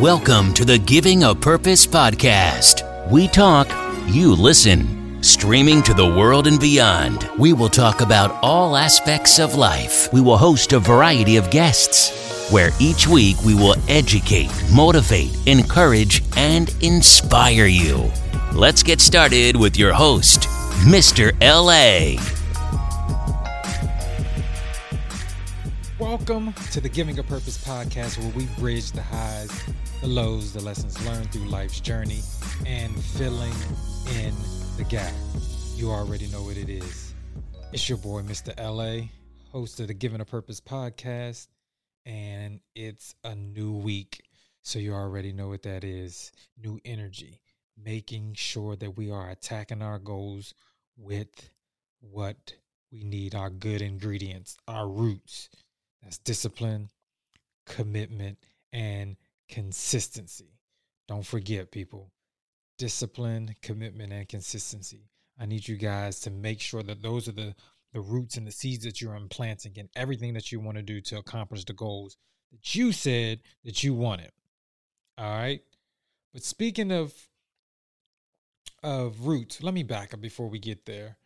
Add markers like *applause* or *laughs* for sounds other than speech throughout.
Welcome to the Giving a Purpose podcast. We talk, you listen. Streaming to the world and beyond, we will talk about all aspects of life. We will host a variety of guests, where each week we will educate, motivate, encourage, and inspire you. Let's get started with your host, Mr. LA. Welcome to the Giving a Purpose podcast, where we bridge the highs, the lows, the lessons learned through life's journey, and filling in the gap. You already know what it is. It's your boy, Mr. LA, host of the Giving a Purpose podcast, and it's a new week. So you already know what that is new energy, making sure that we are attacking our goals with what we need our good ingredients, our roots that's discipline, commitment, and consistency. Don't forget, people, discipline, commitment, and consistency. I need you guys to make sure that those are the, the roots and the seeds that you're implanting and everything that you want to do to accomplish the goals that you said that you wanted. All right. But speaking of of roots, let me back up before we get there.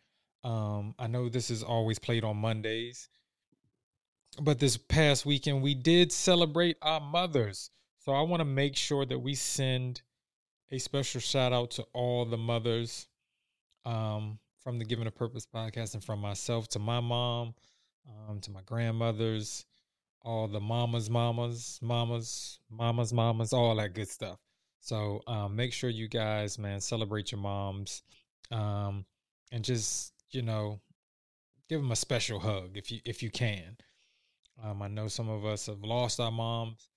Um, I know this is always played on Mondays, but this past weekend we did celebrate our mothers. So I want to make sure that we send a special shout out to all the mothers um, from the Giving a Purpose podcast and from myself to my mom, um, to my grandmothers, all the mamas, mamas, mamas, mamas, mamas, all that good stuff. So um, make sure you guys, man, celebrate your moms, um, and just you know, give them a special hug if you if you can. Um, I know some of us have lost our moms,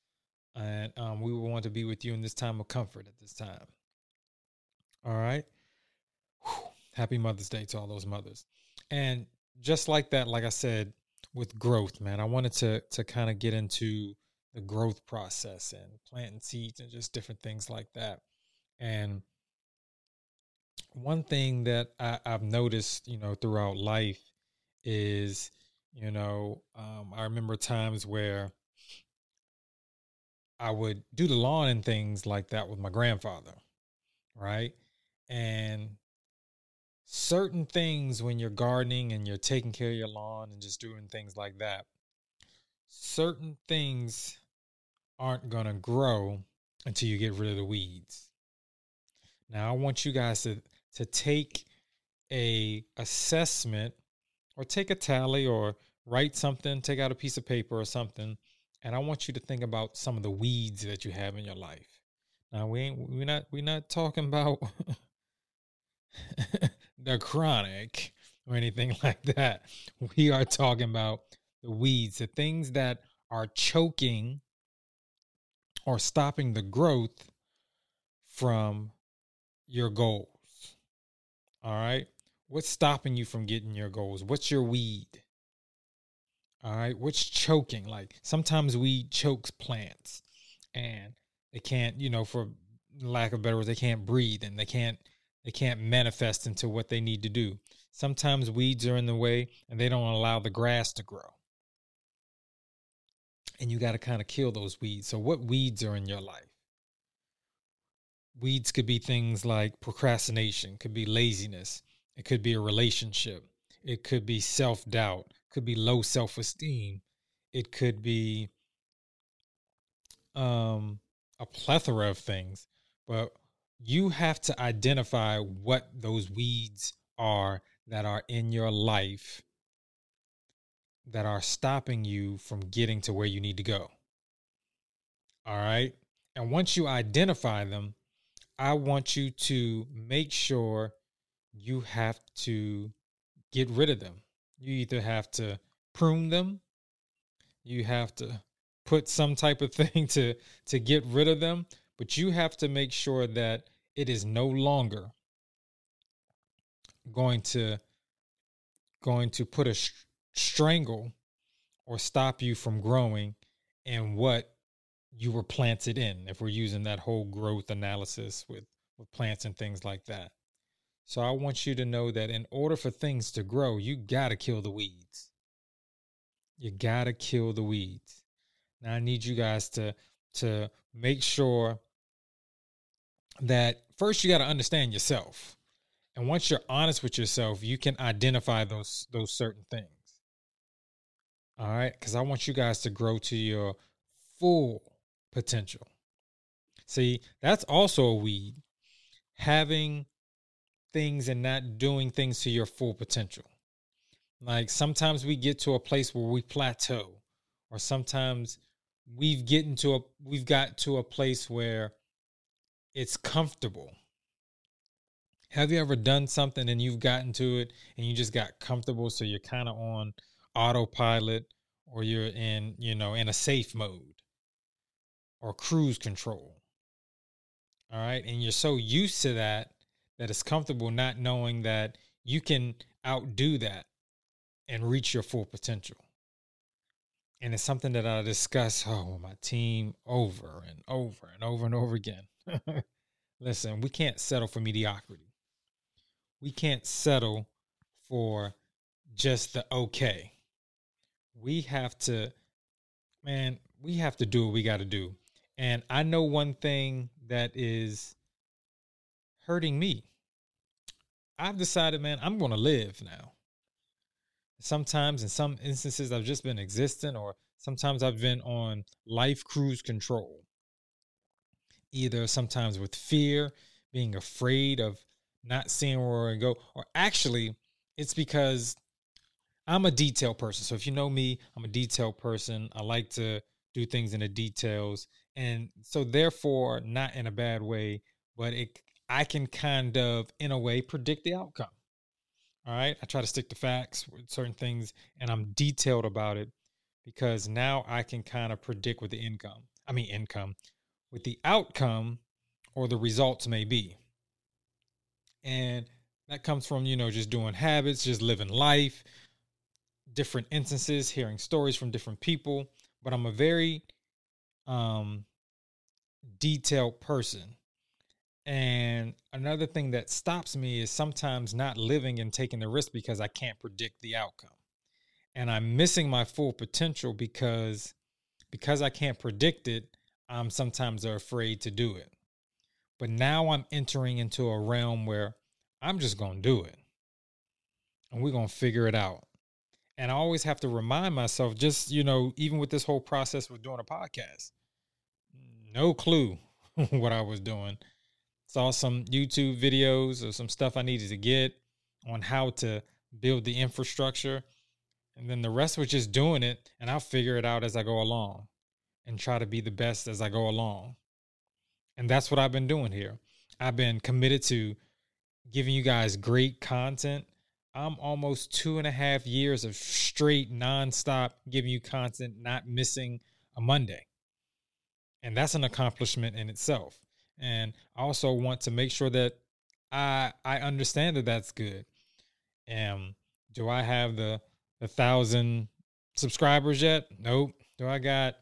and um, we want to be with you in this time of comfort at this time. All right. Whew. Happy Mother's Day to all those mothers. And just like that, like I said, with growth, man, I wanted to to kind of get into the growth process and planting seeds and just different things like that. And one thing that I, I've noticed, you know, throughout life is you know, um, I remember times where I would do the lawn and things like that with my grandfather, right? And certain things when you're gardening and you're taking care of your lawn and just doing things like that, certain things aren't going to grow until you get rid of the weeds. Now, I want you guys to to take a assessment or take a tally or write something, take out a piece of paper or something, and I want you to think about some of the weeds that you have in your life. Now we ain't we're not we're not talking about *laughs* the chronic or anything *laughs* like that. We are talking about the weeds, the things that are choking or stopping the growth from your goals. All right. What's stopping you from getting your goals? What's your weed? All right. What's choking? Like sometimes weed chokes plants and they can't, you know, for lack of better words, they can't breathe and they can't they can't manifest into what they need to do. Sometimes weeds are in the way and they don't allow the grass to grow. And you got to kind of kill those weeds. So what weeds are in your life? Weeds could be things like procrastination, could be laziness, it could be a relationship. It could be self doubt. Could be low self esteem. It could be um, a plethora of things. But you have to identify what those weeds are that are in your life that are stopping you from getting to where you need to go. All right. And once you identify them, I want you to make sure you have to get rid of them. You either have to prune them, you have to put some type of *laughs* thing to to get rid of them, but you have to make sure that it is no longer going to going to put a sh- strangle or stop you from growing and what you were planted in if we're using that whole growth analysis with with plants and things like that so I want you to know that in order for things to grow, you got to kill the weeds. You got to kill the weeds. Now I need you guys to to make sure that first you got to understand yourself. And once you're honest with yourself, you can identify those those certain things. All right? Cuz I want you guys to grow to your full potential. See, that's also a weed. Having things and not doing things to your full potential. Like sometimes we get to a place where we plateau, or sometimes we've getting to a we've got to a place where it's comfortable. Have you ever done something and you've gotten to it and you just got comfortable so you're kind of on autopilot or you're in, you know, in a safe mode or cruise control. All right? And you're so used to that that it's comfortable not knowing that you can outdo that and reach your full potential. And it's something that I discuss oh, with my team over and over and over and over again. *laughs* Listen, we can't settle for mediocrity. We can't settle for just the okay. We have to, man, we have to do what we got to do. And I know one thing that is hurting me. I've decided, man, I'm going to live now. Sometimes, in some instances, I've just been existing, or sometimes I've been on life cruise control. Either sometimes with fear, being afraid of not seeing where I go, or actually, it's because I'm a detail person. So if you know me, I'm a detail person. I like to do things in the details. And so therefore, not in a bad way, but it I can kind of, in a way, predict the outcome. All right. I try to stick to facts with certain things and I'm detailed about it because now I can kind of predict what the income, I mean, income, what the outcome or the results may be. And that comes from, you know, just doing habits, just living life, different instances, hearing stories from different people. But I'm a very um, detailed person. And another thing that stops me is sometimes not living and taking the risk because I can't predict the outcome. And I'm missing my full potential because because I can't predict it, I'm sometimes afraid to do it. But now I'm entering into a realm where I'm just going to do it. And we're going to figure it out. And I always have to remind myself, just, you know, even with this whole process with doing a podcast, no clue *laughs* what I was doing saw some YouTube videos or some stuff I needed to get on how to build the infrastructure. And then the rest was just doing it, and I'll figure it out as I go along and try to be the best as I go along. And that's what I've been doing here. I've been committed to giving you guys great content. I'm almost two and a half years of straight nonstop giving you content, not missing a Monday. And that's an accomplishment in itself and I also want to make sure that I I understand that that's good. Um, do I have the the thousand subscribers yet? Nope. Do I got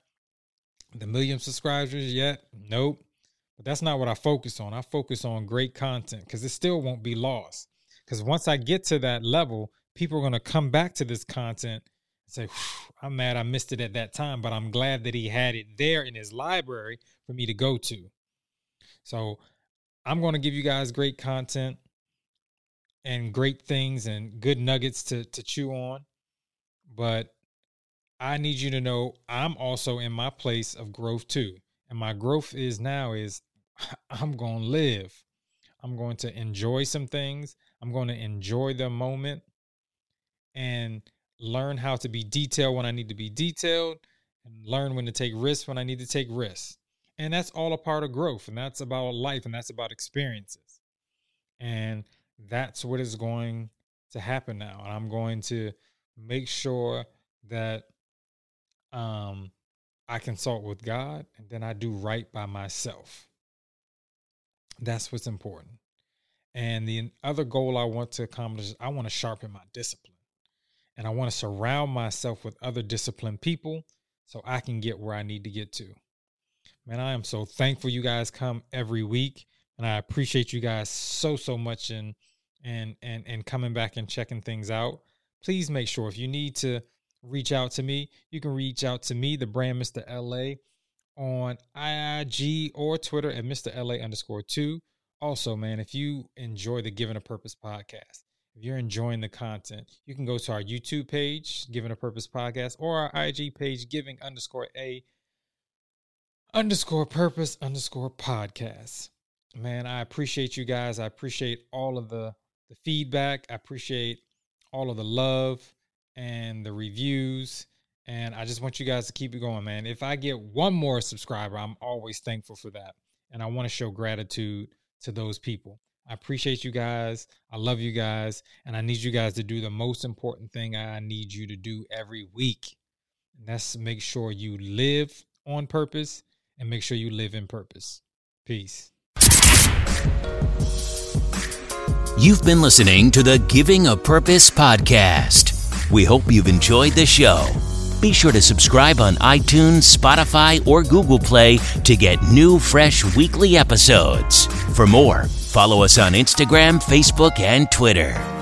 the million subscribers yet? Nope. But that's not what I focus on. I focus on great content because it still won't be lost. Because once I get to that level, people are going to come back to this content and say, I'm mad I missed it at that time, but I'm glad that he had it there in his library for me to go to. So I'm going to give you guys great content and great things and good nuggets to to chew on. But I need you to know I'm also in my place of growth too. And my growth is now is *laughs* I'm going to live. I'm going to enjoy some things. I'm going to enjoy the moment and learn how to be detailed when I need to be detailed and learn when to take risks when I need to take risks. And that's all a part of growth. And that's about life and that's about experiences. And that's what is going to happen now. And I'm going to make sure that um, I consult with God and then I do right by myself. That's what's important. And the other goal I want to accomplish is I want to sharpen my discipline. And I want to surround myself with other disciplined people so I can get where I need to get to. Man, I am so thankful you guys come every week, and I appreciate you guys so so much and and and and coming back and checking things out. Please make sure if you need to reach out to me, you can reach out to me, the brand Mr. LA, on IG or Twitter at Mr. LA underscore two. Also, man, if you enjoy the Given a Purpose podcast, if you're enjoying the content, you can go to our YouTube page, Given a Purpose Podcast, or our IG page, Giving underscore A underscore Purpose underscore Podcast. Man, I appreciate you guys. I appreciate all of the the feedback. I appreciate all of the love and the reviews. And I just want you guys to keep it going, man. If I get one more subscriber, I'm always thankful for that. And I want to show gratitude to those people. I appreciate you guys. I love you guys. And I need you guys to do the most important thing I need you to do every week. And that's make sure you live on purpose and make sure you live in purpose. Peace. You've been listening to the Giving a Purpose podcast. We hope you've enjoyed the show. Be sure to subscribe on iTunes, Spotify, or Google Play to get new, fresh weekly episodes. For more, follow us on Instagram, Facebook, and Twitter.